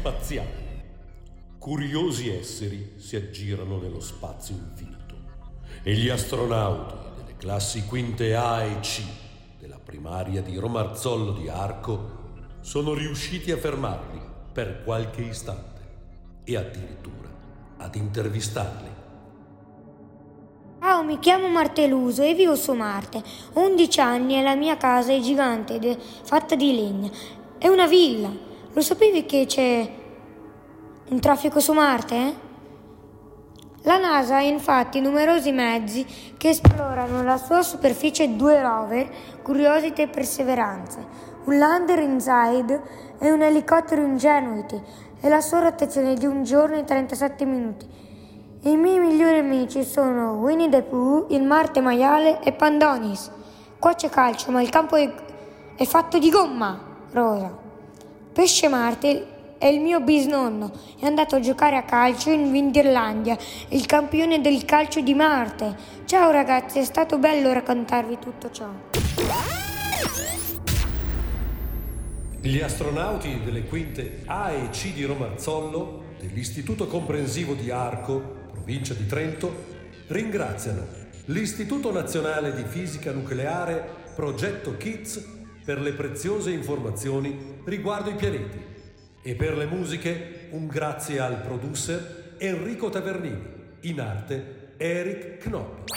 spaziale. Curiosi esseri si aggirano nello spazio infinito e gli astronauti delle classi quinte A e C della primaria di Romarzollo di Arco sono riusciti a fermarli per qualche istante e addirittura ad intervistarli. Ciao, mi chiamo Marteluso e vivo su Marte. Ho 11 anni e la mia casa è gigante ed è fatta di legna. È una villa. Lo sapevi che c'è un traffico su Marte? Eh? La NASA ha infatti numerosi mezzi che esplorano la sua superficie due rover, Curiosity e Perseverance, un lander Inside e un elicottero Ingenuity e la sua rotazione di un giorno e 37 minuti. I miei migliori amici sono Winnie the Pooh, il Marte maiale e Pandonis. Qua c'è calcio, ma il campo è, è fatto di gomma rosa. Pesce Marte è il mio bisnonno. È andato a giocare a calcio in Vinderlandia, il campione del calcio di Marte. Ciao ragazzi, è stato bello raccontarvi tutto ciò. Gli astronauti delle quinte A e C di Romarzollo, dell'Istituto Comprensivo di Arco, provincia di Trento, ringraziano l'Istituto Nazionale di Fisica Nucleare Progetto KIDS per le preziose informazioni riguardo i pianeti e per le musiche un grazie al producer Enrico Tavernini, in arte Eric Knopp.